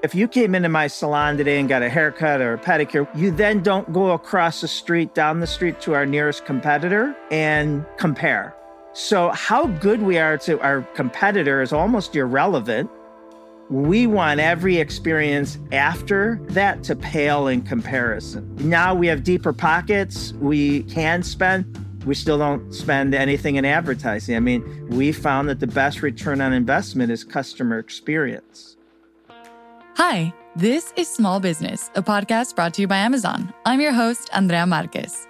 If you came into my salon today and got a haircut or a pedicure, you then don't go across the street, down the street to our nearest competitor and compare. So, how good we are to our competitor is almost irrelevant. We want every experience after that to pale in comparison. Now we have deeper pockets, we can spend. We still don't spend anything in advertising. I mean, we found that the best return on investment is customer experience. Hi, this is Small Business, a podcast brought to you by Amazon. I'm your host, Andrea Marquez.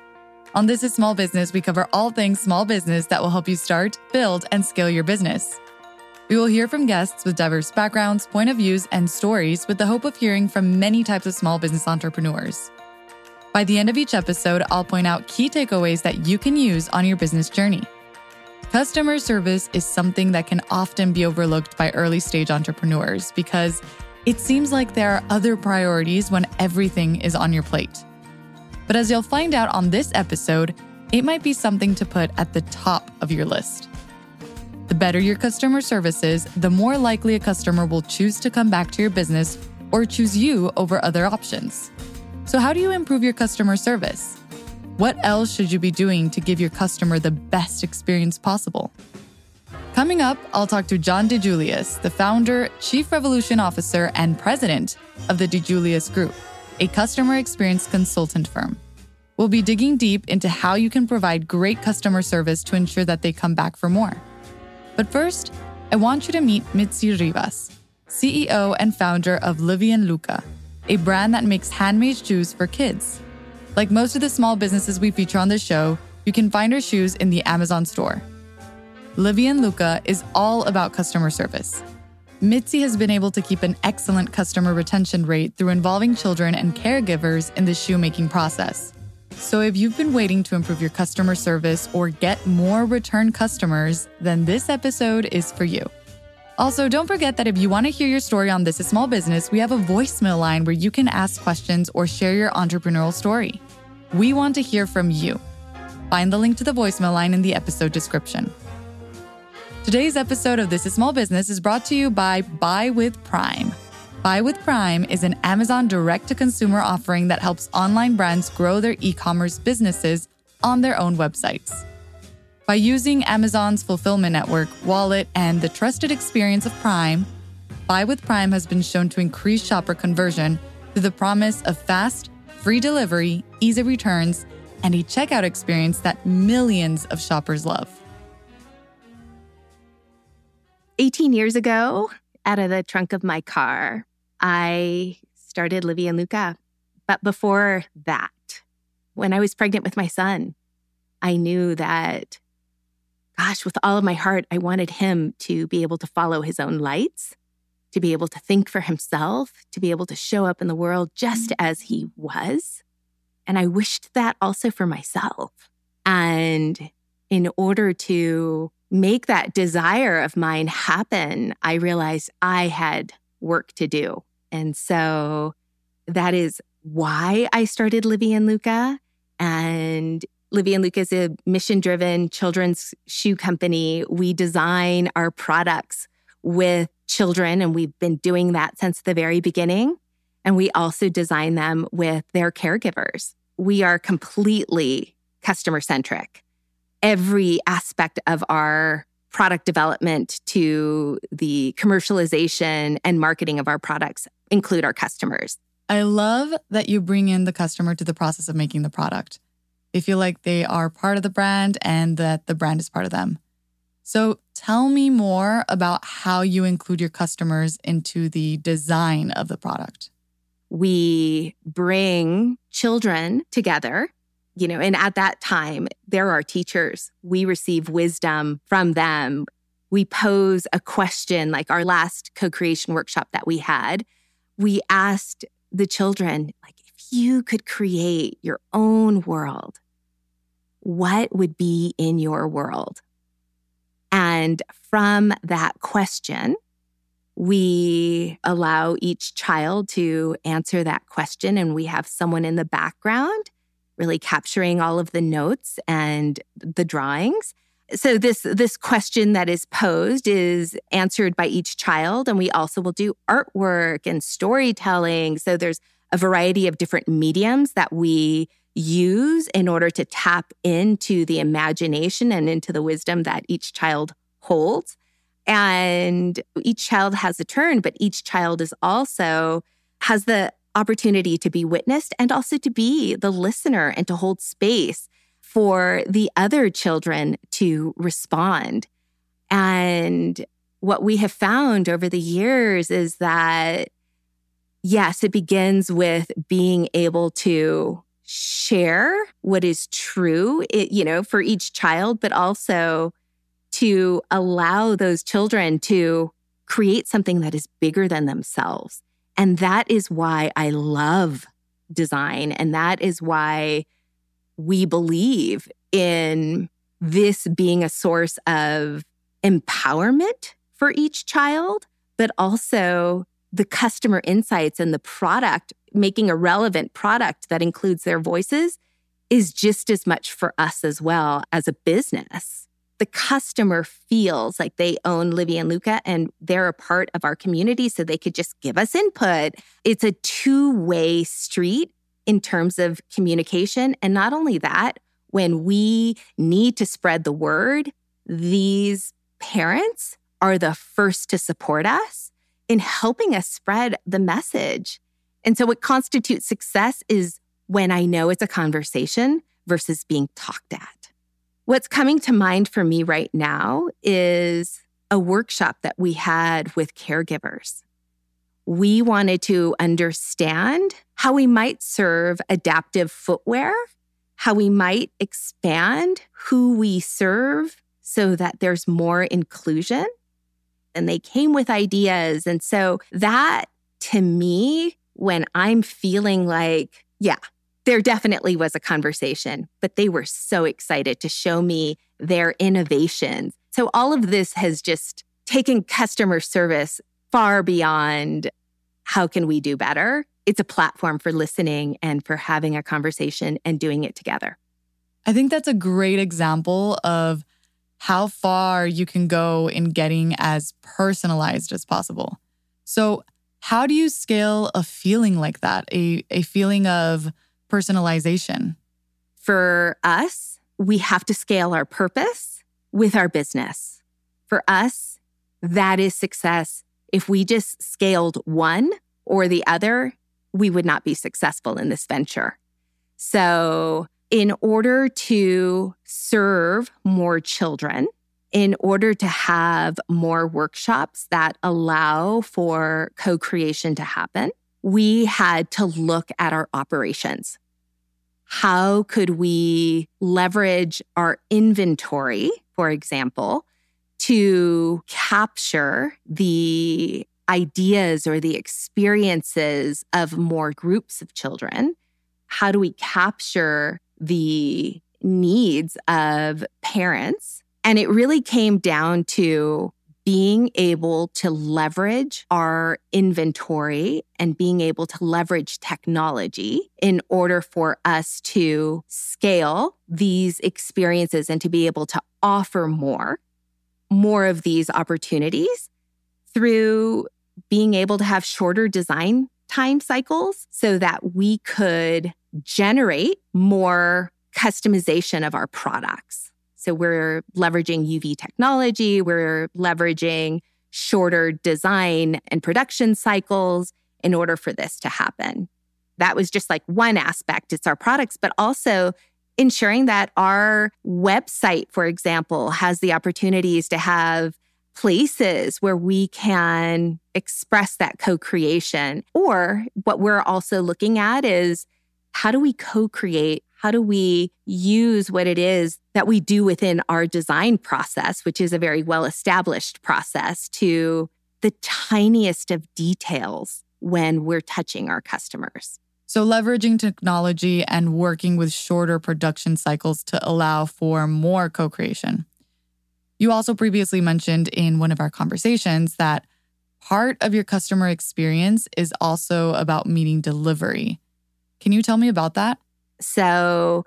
On This is Small Business, we cover all things small business that will help you start, build, and scale your business. We will hear from guests with diverse backgrounds, point of views, and stories with the hope of hearing from many types of small business entrepreneurs. By the end of each episode, I'll point out key takeaways that you can use on your business journey. Customer service is something that can often be overlooked by early stage entrepreneurs because it seems like there are other priorities when everything is on your plate. But as you'll find out on this episode, it might be something to put at the top of your list. The better your customer service is, the more likely a customer will choose to come back to your business or choose you over other options. So, how do you improve your customer service? What else should you be doing to give your customer the best experience possible? Coming up, I'll talk to John DiJulius, the founder, chief revolution officer, and president of the DiJulius Group, a customer experience consultant firm. We'll be digging deep into how you can provide great customer service to ensure that they come back for more. But first, I want you to meet Mitzi Rivas, CEO and founder of Livie and Luca, a brand that makes handmade shoes for kids. Like most of the small businesses we feature on this show, you can find her shoes in the Amazon store. Livie and Luca is all about customer service. Mitzi has been able to keep an excellent customer retention rate through involving children and caregivers in the shoemaking process. So, if you've been waiting to improve your customer service or get more return customers, then this episode is for you. Also, don't forget that if you want to hear your story on This is Small Business, we have a voicemail line where you can ask questions or share your entrepreneurial story. We want to hear from you. Find the link to the voicemail line in the episode description. Today's episode of This is Small Business is brought to you by Buy with Prime. Buy with Prime is an Amazon direct to consumer offering that helps online brands grow their e commerce businesses on their own websites. By using Amazon's fulfillment network, wallet, and the trusted experience of Prime, Buy with Prime has been shown to increase shopper conversion through the promise of fast, free delivery, easy returns, and a checkout experience that millions of shoppers love. 18 years ago, out of the trunk of my car, I started Livie and Luca. But before that, when I was pregnant with my son, I knew that, gosh, with all of my heart, I wanted him to be able to follow his own lights, to be able to think for himself, to be able to show up in the world just mm. as he was. And I wished that also for myself. And in order to make that desire of mine happen, I realized I had work to do. And so that is why I started Livie and Luca. And Livie and Luca is a mission driven children's shoe company. We design our products with children, and we've been doing that since the very beginning. And we also design them with their caregivers. We are completely customer centric every aspect of our product development to the commercialization and marketing of our products include our customers. I love that you bring in the customer to the process of making the product. They feel like they are part of the brand and that the brand is part of them. So tell me more about how you include your customers into the design of the product. We bring children together you know, and at that time, there are teachers. We receive wisdom from them. We pose a question like our last co creation workshop that we had. We asked the children, like, if you could create your own world, what would be in your world? And from that question, we allow each child to answer that question, and we have someone in the background really capturing all of the notes and the drawings. So this this question that is posed is answered by each child and we also will do artwork and storytelling. So there's a variety of different mediums that we use in order to tap into the imagination and into the wisdom that each child holds. And each child has a turn, but each child is also has the opportunity to be witnessed and also to be the listener and to hold space for the other children to respond. And what we have found over the years is that, yes, it begins with being able to share what is true, it, you know, for each child, but also to allow those children to create something that is bigger than themselves. And that is why I love design. And that is why we believe in this being a source of empowerment for each child, but also the customer insights and the product, making a relevant product that includes their voices is just as much for us as well as a business. The customer feels like they own Livie and Luca and they're a part of our community, so they could just give us input. It's a two way street in terms of communication. And not only that, when we need to spread the word, these parents are the first to support us in helping us spread the message. And so, what constitutes success is when I know it's a conversation versus being talked at. What's coming to mind for me right now is a workshop that we had with caregivers. We wanted to understand how we might serve adaptive footwear, how we might expand who we serve so that there's more inclusion and they came with ideas. And so that to me, when I'm feeling like, yeah, there definitely was a conversation, but they were so excited to show me their innovations. So all of this has just taken customer service far beyond how can we do better? It's a platform for listening and for having a conversation and doing it together. I think that's a great example of how far you can go in getting as personalized as possible. So, how do you scale a feeling like that, a, a feeling of personalization? For us, we have to scale our purpose with our business. For us, that is success. If we just scaled one or the other, we would not be successful in this venture. So, in order to serve more children, in order to have more workshops that allow for co creation to happen, we had to look at our operations. How could we leverage our inventory, for example, to capture the ideas or the experiences of more groups of children? How do we capture the needs of parents. And it really came down to being able to leverage our inventory and being able to leverage technology in order for us to scale these experiences and to be able to offer more, more of these opportunities through being able to have shorter design time cycles so that we could generate more customization of our products. So we're leveraging UV technology, we're leveraging shorter design and production cycles in order for this to happen. That was just like one aspect. It's our products, but also ensuring that our website, for example, has the opportunities to have places where we can express that co creation. Or what we're also looking at is how do we co create? How do we use what it is that we do within our design process, which is a very well established process, to the tiniest of details when we're touching our customers? So, leveraging technology and working with shorter production cycles to allow for more co creation. You also previously mentioned in one of our conversations that part of your customer experience is also about meeting delivery. Can you tell me about that? So,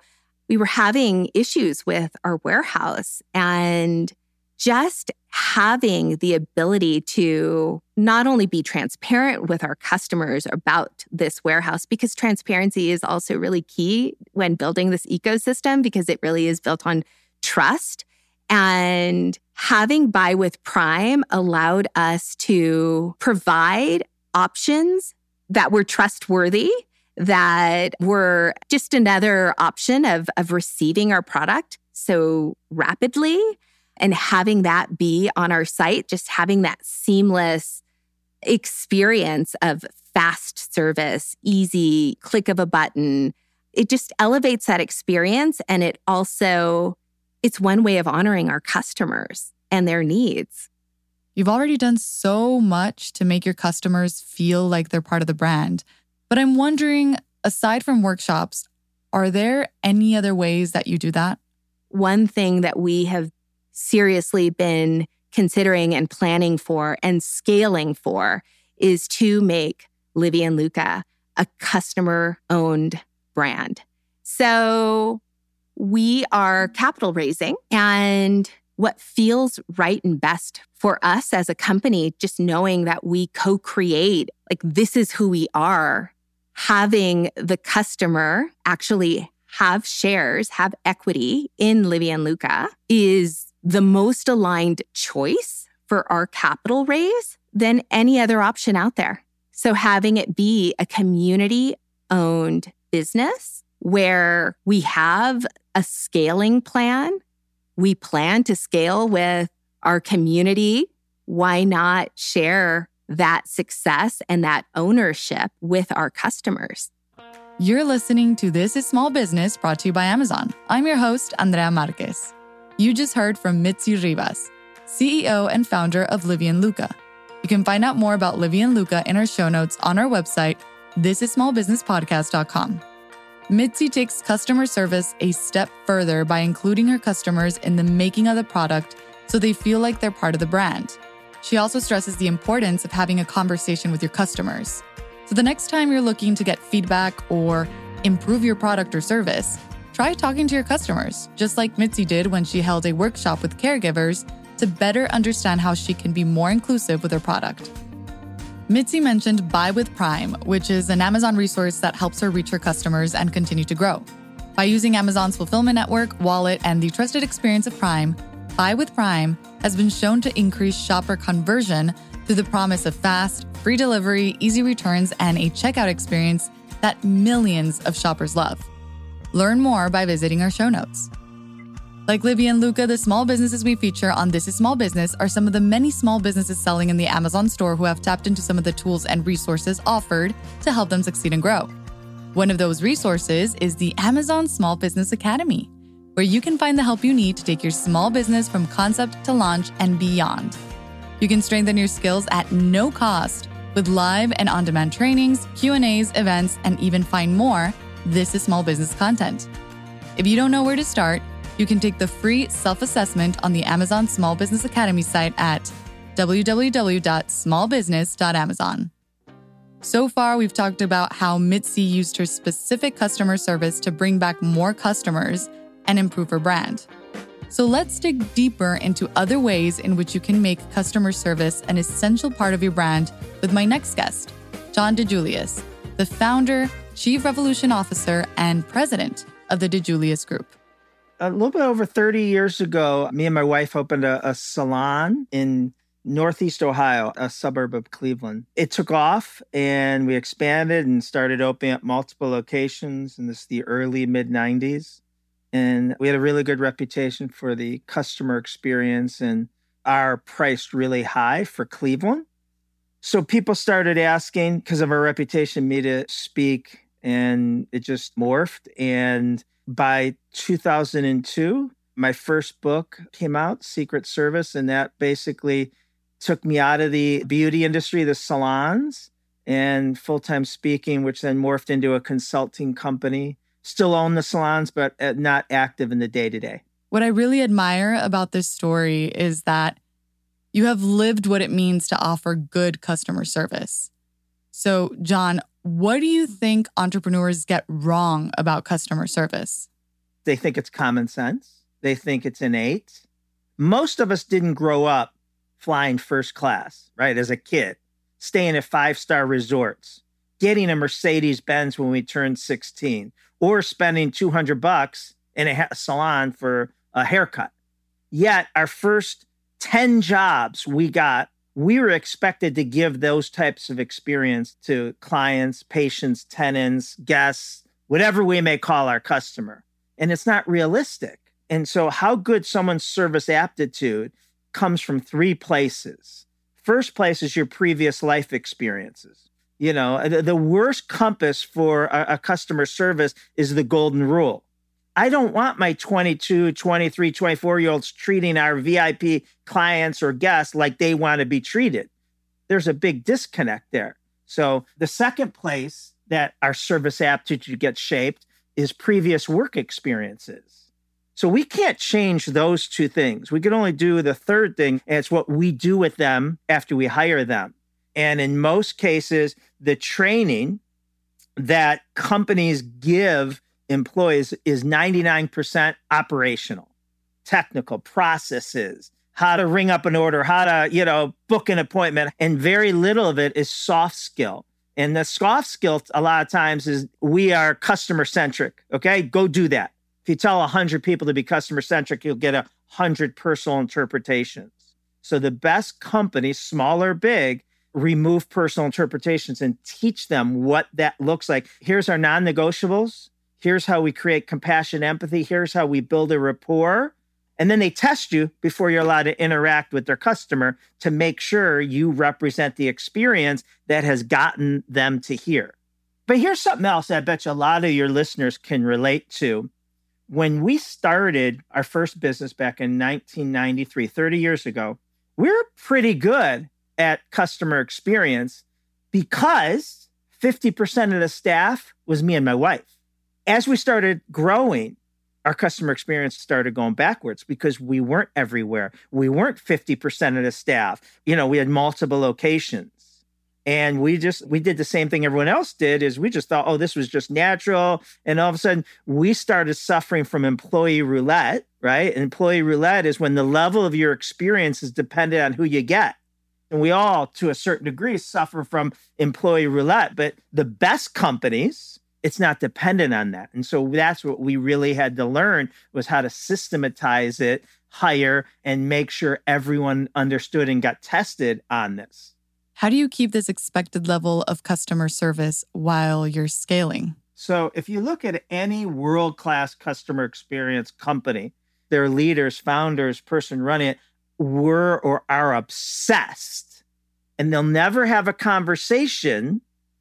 we were having issues with our warehouse and just having the ability to not only be transparent with our customers about this warehouse, because transparency is also really key when building this ecosystem, because it really is built on trust. And having Buy with Prime allowed us to provide options that were trustworthy that were just another option of, of receiving our product so rapidly and having that be on our site, just having that seamless experience of fast service, easy click of a button. It just elevates that experience and it also it's one way of honoring our customers and their needs. You've already done so much to make your customers feel like they're part of the brand. But I'm wondering aside from workshops, are there any other ways that you do that? One thing that we have seriously been considering and planning for and scaling for is to make Livie and Luca a customer owned brand. So we are capital raising and what feels right and best for us as a company, just knowing that we co create, like this is who we are, having the customer actually have shares, have equity in Livie and Luca is the most aligned choice for our capital raise than any other option out there. So having it be a community owned business where we have a scaling plan, we plan to scale with our community. Why not share that success and that ownership with our customers? You're listening to This is Small Business brought to you by Amazon. I'm your host, Andrea Marquez. You just heard from Mitzi Rivas, CEO and founder of Livie and Luca. You can find out more about Livie and Luca in our show notes on our website, thisissmallbusinesspodcast.com. Mitzi takes customer service a step further by including her customers in the making of the product so they feel like they're part of the brand. She also stresses the importance of having a conversation with your customers. So the next time you're looking to get feedback or improve your product or service, try talking to your customers, just like Mitzi did when she held a workshop with caregivers to better understand how she can be more inclusive with her product. Mitzi mentioned Buy with Prime, which is an Amazon resource that helps her reach her customers and continue to grow. By using Amazon's fulfillment network, wallet, and the trusted experience of Prime, Buy with Prime has been shown to increase shopper conversion through the promise of fast, free delivery, easy returns, and a checkout experience that millions of shoppers love. Learn more by visiting our show notes. Like Livie and Luca, the small businesses we feature on This is Small Business are some of the many small businesses selling in the Amazon store who have tapped into some of the tools and resources offered to help them succeed and grow. One of those resources is the Amazon Small Business Academy, where you can find the help you need to take your small business from concept to launch and beyond. You can strengthen your skills at no cost with live and on-demand trainings, Q&As, events, and even find more this is small business content. If you don't know where to start, you can take the free self assessment on the Amazon Small Business Academy site at www.smallbusiness.amazon. So far, we've talked about how Mitzi used her specific customer service to bring back more customers and improve her brand. So let's dig deeper into other ways in which you can make customer service an essential part of your brand with my next guest, John DiJulius, the founder, Chief Revolution Officer, and President of the DiJulius Group. A little bit over 30 years ago, me and my wife opened a, a salon in Northeast Ohio, a suburb of Cleveland. It took off and we expanded and started opening up multiple locations And this is the early mid 90s. And we had a really good reputation for the customer experience and are priced really high for Cleveland. So people started asking because of our reputation, me to speak, and it just morphed. And by 2002, my first book came out, Secret Service, and that basically took me out of the beauty industry, the salons, and full time speaking, which then morphed into a consulting company. Still own the salons, but uh, not active in the day to day. What I really admire about this story is that you have lived what it means to offer good customer service. So, John, what do you think entrepreneurs get wrong about customer service? They think it's common sense. They think it's innate. Most of us didn't grow up flying first class, right? As a kid, staying at five star resorts, getting a Mercedes Benz when we turned 16, or spending 200 bucks in a salon for a haircut. Yet, our first 10 jobs we got, we were expected to give those types of experience to clients, patients, tenants, guests, whatever we may call our customer. And it's not realistic. And so, how good someone's service aptitude comes from three places. First place is your previous life experiences. You know, uh, the, the worst compass for a, a customer service is the golden rule. I don't want my 22, 23, 24 year olds treating our VIP clients or guests like they want to be treated. There's a big disconnect there. So, the second place that our service aptitude gets shaped is previous work experiences. So we can't change those two things. We can only do the third thing, and it's what we do with them after we hire them. And in most cases, the training that companies give employees is 99% operational, technical processes, how to ring up an order, how to, you know, book an appointment, and very little of it is soft skill. And the soft skill a lot of times is we are customer centric. Okay, go do that. If you tell 100 people to be customer centric, you'll get a 100 personal interpretations. So the best companies, small or big, remove personal interpretations and teach them what that looks like. Here's our non negotiables. Here's how we create compassion, empathy. Here's how we build a rapport. And then they test you before you're allowed to interact with their customer to make sure you represent the experience that has gotten them to here. But here's something else I bet you a lot of your listeners can relate to when we started our first business back in 1993, 30 years ago, we were pretty good at customer experience because 50% of the staff was me and my wife. As we started growing, our customer experience started going backwards because we weren't everywhere. We weren't 50% of the staff. You know, we had multiple locations and we just we did the same thing everyone else did is we just thought oh this was just natural and all of a sudden we started suffering from employee roulette right and employee roulette is when the level of your experience is dependent on who you get and we all to a certain degree suffer from employee roulette but the best companies it's not dependent on that and so that's what we really had to learn was how to systematize it hire and make sure everyone understood and got tested on this how do you keep this expected level of customer service while you're scaling? So, if you look at any world class customer experience company, their leaders, founders, person running it were or are obsessed, and they'll never have a conversation.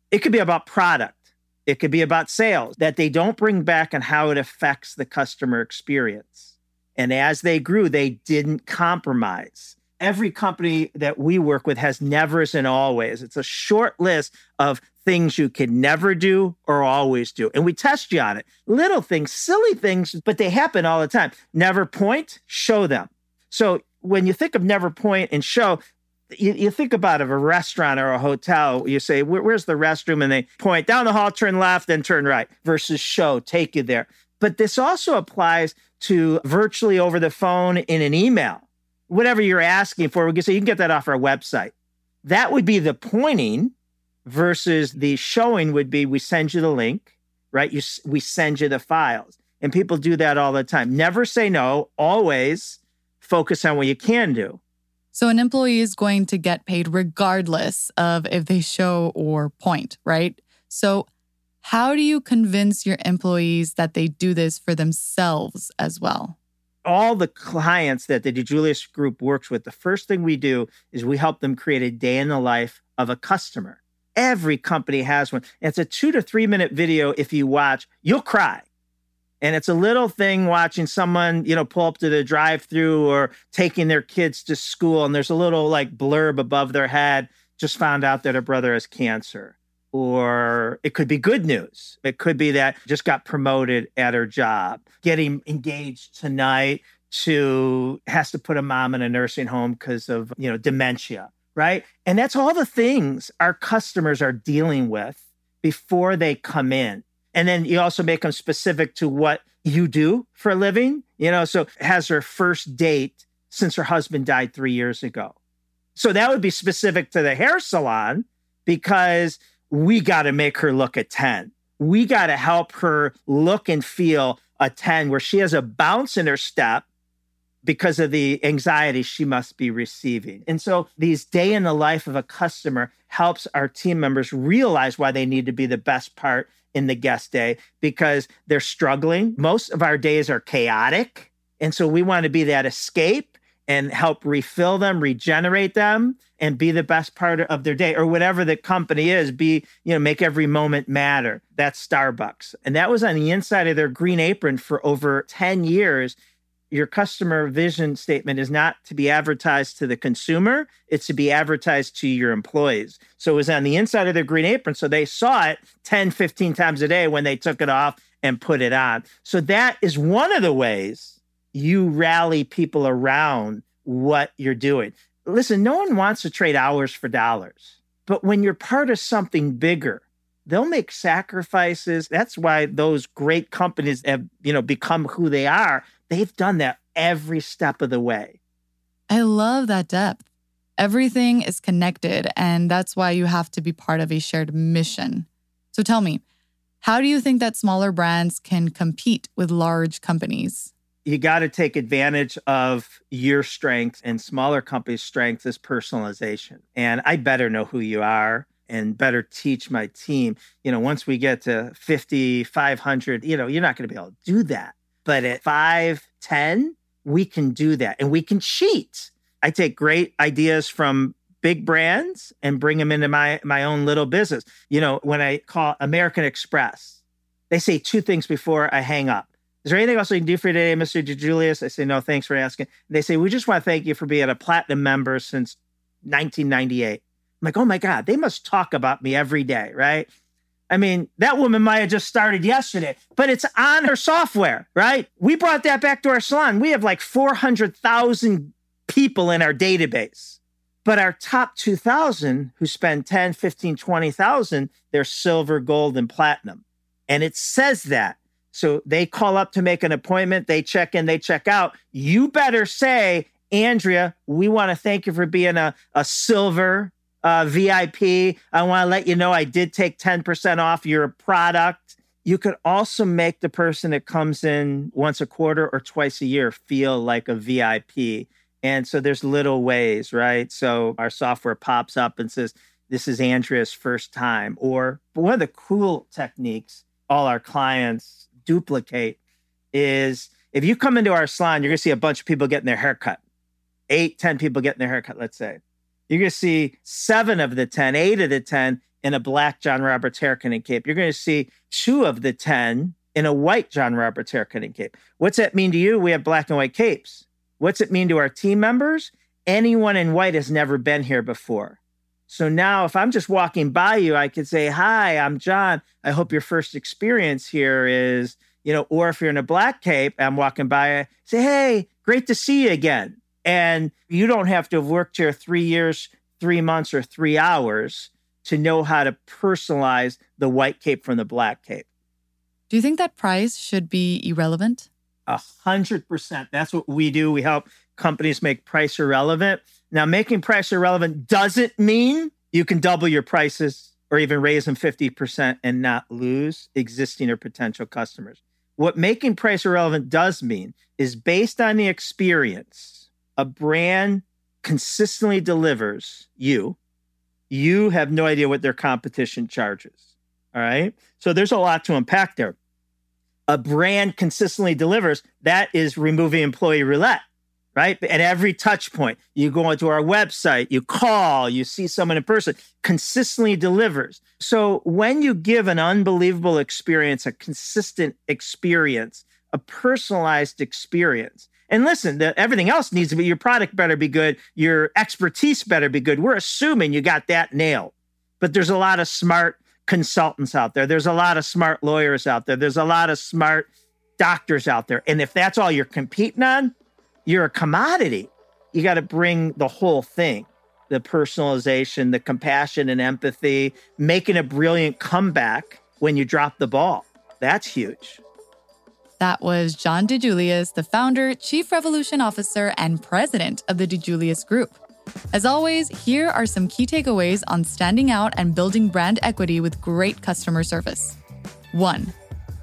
It could be about product, it could be about sales that they don't bring back and how it affects the customer experience. And as they grew, they didn't compromise every company that we work with has nevers and always. It's a short list of things you can never do or always do. And we test you on it. Little things, silly things, but they happen all the time. Never point, show them. So when you think of never point and show, you, you think about of a restaurant or a hotel, you say, Where, where's the restroom? And they point down the hall, turn left, then turn right, versus show, take you there. But this also applies to virtually over the phone in an email whatever you're asking for, we can say you can get that off our website. That would be the pointing versus the showing would be we send you the link, right? You, we send you the files. And people do that all the time. Never say no, always focus on what you can do. So an employee is going to get paid regardless of if they show or point, right? So how do you convince your employees that they do this for themselves as well? all the clients that the DiJulius Group works with, the first thing we do is we help them create a day in the life of a customer. Every company has one. It's a two to three minute video. If you watch, you'll cry. And it's a little thing watching someone, you know, pull up to the drive through or taking their kids to school. And there's a little like blurb above their head, just found out that a brother has cancer or it could be good news. It could be that just got promoted at her job, getting engaged tonight to has to put a mom in a nursing home because of, you know, dementia, right? And that's all the things our customers are dealing with before they come in. And then you also make them specific to what you do for a living. You know, so has her first date since her husband died three years ago. So that would be specific to the hair salon because we got to make her look a 10. We got to help her look and feel a 10 where she has a bounce in her step because of the anxiety she must be receiving. And so these day in the life of a customer helps our team members realize why they need to be the best part in the guest day because they're struggling. Most of our days are chaotic. And so we want to be that escape and help refill them, regenerate them, and be the best part of their day or whatever the company is. Be, you know, make every moment matter. That's Starbucks. And that was on the inside of their green apron for over 10 years your customer vision statement is not to be advertised to the consumer, it's to be advertised to your employees. So it was on the inside of their green apron. So they saw it 10, 15 times a day when they took it off and put it on. So that is one of the ways you rally people around what you're doing. Listen, no one wants to trade hours for dollars. But when you're part of something bigger, they'll make sacrifices. That's why those great companies have, you know, become who they are They've done that every step of the way. I love that depth. Everything is connected, and that's why you have to be part of a shared mission. So tell me, how do you think that smaller brands can compete with large companies? You got to take advantage of your strengths and smaller companies' strength is personalization. And I better know who you are and better teach my team. You know, once we get to 50, 500, you know, you're not going to be able to do that. But at 5, 10, we can do that and we can cheat. I take great ideas from big brands and bring them into my my own little business. You know, when I call American Express, they say two things before I hang up. Is there anything else we can do for you today, Mr. DiJulius? I say, no, thanks for asking. They say, we just want to thank you for being a platinum member since 1998. I'm like, oh my God, they must talk about me every day, right? I mean, that woman might have just started yesterday, but it's on her software, right? We brought that back to our salon. We have like 400,000 people in our database. But our top 2000 who spend 10, 15, 20,000, they're silver, gold, and platinum. And it says that. So they call up to make an appointment, they check in, they check out. You better say, Andrea, we want to thank you for being a, a silver uh, VIP. I want to let you know I did take 10% off your product. You could also make the person that comes in once a quarter or twice a year feel like a VIP. And so there's little ways, right? So our software pops up and says, This is Andrea's first time. Or one of the cool techniques all our clients duplicate is if you come into our salon, you're going to see a bunch of people getting their haircut. Eight, ten people getting their haircut, let's say you're going to see seven of the 10, eight of the 10 in a black John Roberts haircut and cape. You're going to see two of the 10 in a white John Roberts haircut and cape. What's that mean to you? We have black and white capes. What's it mean to our team members? Anyone in white has never been here before. So now, if I'm just walking by you, I could say, Hi, I'm John. I hope your first experience here is, you know, or if you're in a black cape, I'm walking by, I say, Hey, great to see you again. And you don't have to have worked here three years, three months, or three hours to know how to personalize the white cape from the black cape. Do you think that price should be irrelevant? A hundred percent. That's what we do. We help companies make price irrelevant. Now, making price irrelevant doesn't mean you can double your prices or even raise them 50% and not lose existing or potential customers. What making price irrelevant does mean is based on the experience a brand consistently delivers you, you have no idea what their competition charges. All right. So there's a lot to unpack there. A brand consistently delivers, that is removing employee roulette, right? At every touch point, you go onto our website, you call, you see someone in person, consistently delivers. So when you give an unbelievable experience, a consistent experience, a personalized experience, and listen, the, everything else needs to be your product better be good, your expertise better be good. We're assuming you got that nailed. But there's a lot of smart consultants out there. There's a lot of smart lawyers out there. There's a lot of smart doctors out there. And if that's all you're competing on, you're a commodity. You got to bring the whole thing the personalization, the compassion and empathy, making a brilliant comeback when you drop the ball. That's huge. That was John DiJulius, the founder, chief revolution officer, and president of the DiJulius Group. As always, here are some key takeaways on standing out and building brand equity with great customer service. One,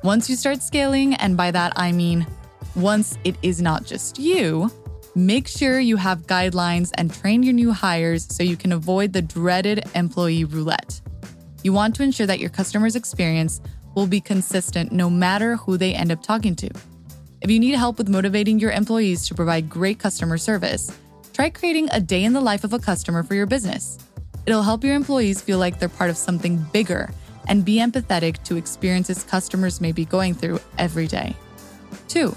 once you start scaling, and by that I mean once it is not just you, make sure you have guidelines and train your new hires so you can avoid the dreaded employee roulette. You want to ensure that your customer's experience will be consistent no matter who they end up talking to. If you need help with motivating your employees to provide great customer service, try creating a day in the life of a customer for your business. It'll help your employees feel like they're part of something bigger and be empathetic to experiences customers may be going through every day. Two,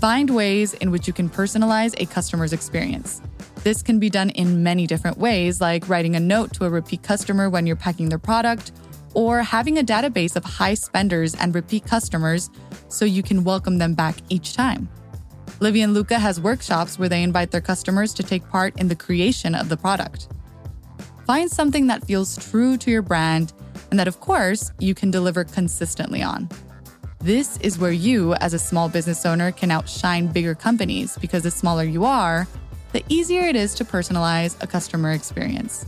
find ways in which you can personalize a customer's experience. This can be done in many different ways, like writing a note to a repeat customer when you're packing their product, or having a database of high spenders and repeat customers so you can welcome them back each time. Livie and Luca has workshops where they invite their customers to take part in the creation of the product. Find something that feels true to your brand and that, of course, you can deliver consistently on. This is where you, as a small business owner, can outshine bigger companies because the smaller you are, the easier it is to personalize a customer experience.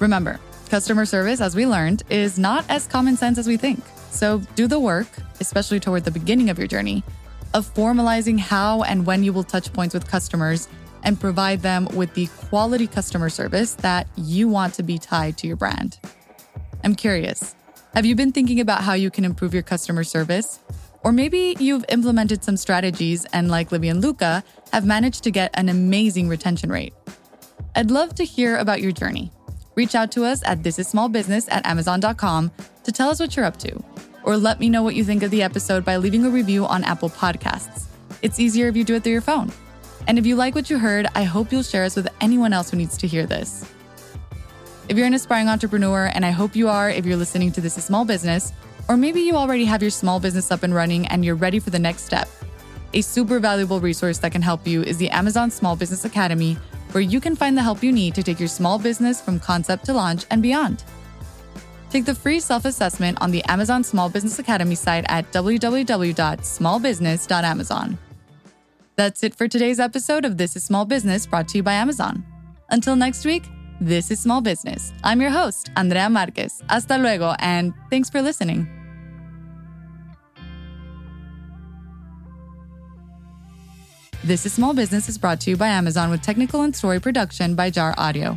Remember, customer service, as we learned, is not as common sense as we think. So do the work, especially toward the beginning of your journey, of formalizing how and when you will touch points with customers and provide them with the quality customer service that you want to be tied to your brand. I'm curious have you been thinking about how you can improve your customer service? Or maybe you've implemented some strategies and, like Livie and Luca, have managed to get an amazing retention rate. I'd love to hear about your journey. Reach out to us at thisissmallbusiness at amazon.com to tell us what you're up to. Or let me know what you think of the episode by leaving a review on Apple Podcasts. It's easier if you do it through your phone. And if you like what you heard, I hope you'll share us with anyone else who needs to hear this. If you're an aspiring entrepreneur, and I hope you are if you're listening to This is Small Business, or maybe you already have your small business up and running and you're ready for the next step, a super valuable resource that can help you is the Amazon Small Business Academy, where you can find the help you need to take your small business from concept to launch and beyond. Take the free self assessment on the Amazon Small Business Academy site at www.smallbusiness.amazon. That's it for today's episode of This is Small Business brought to you by Amazon. Until next week, this is Small Business. I'm your host, Andrea Marquez. Hasta luego, and thanks for listening. This is Small Business is brought to you by Amazon with technical and story production by Jar Audio.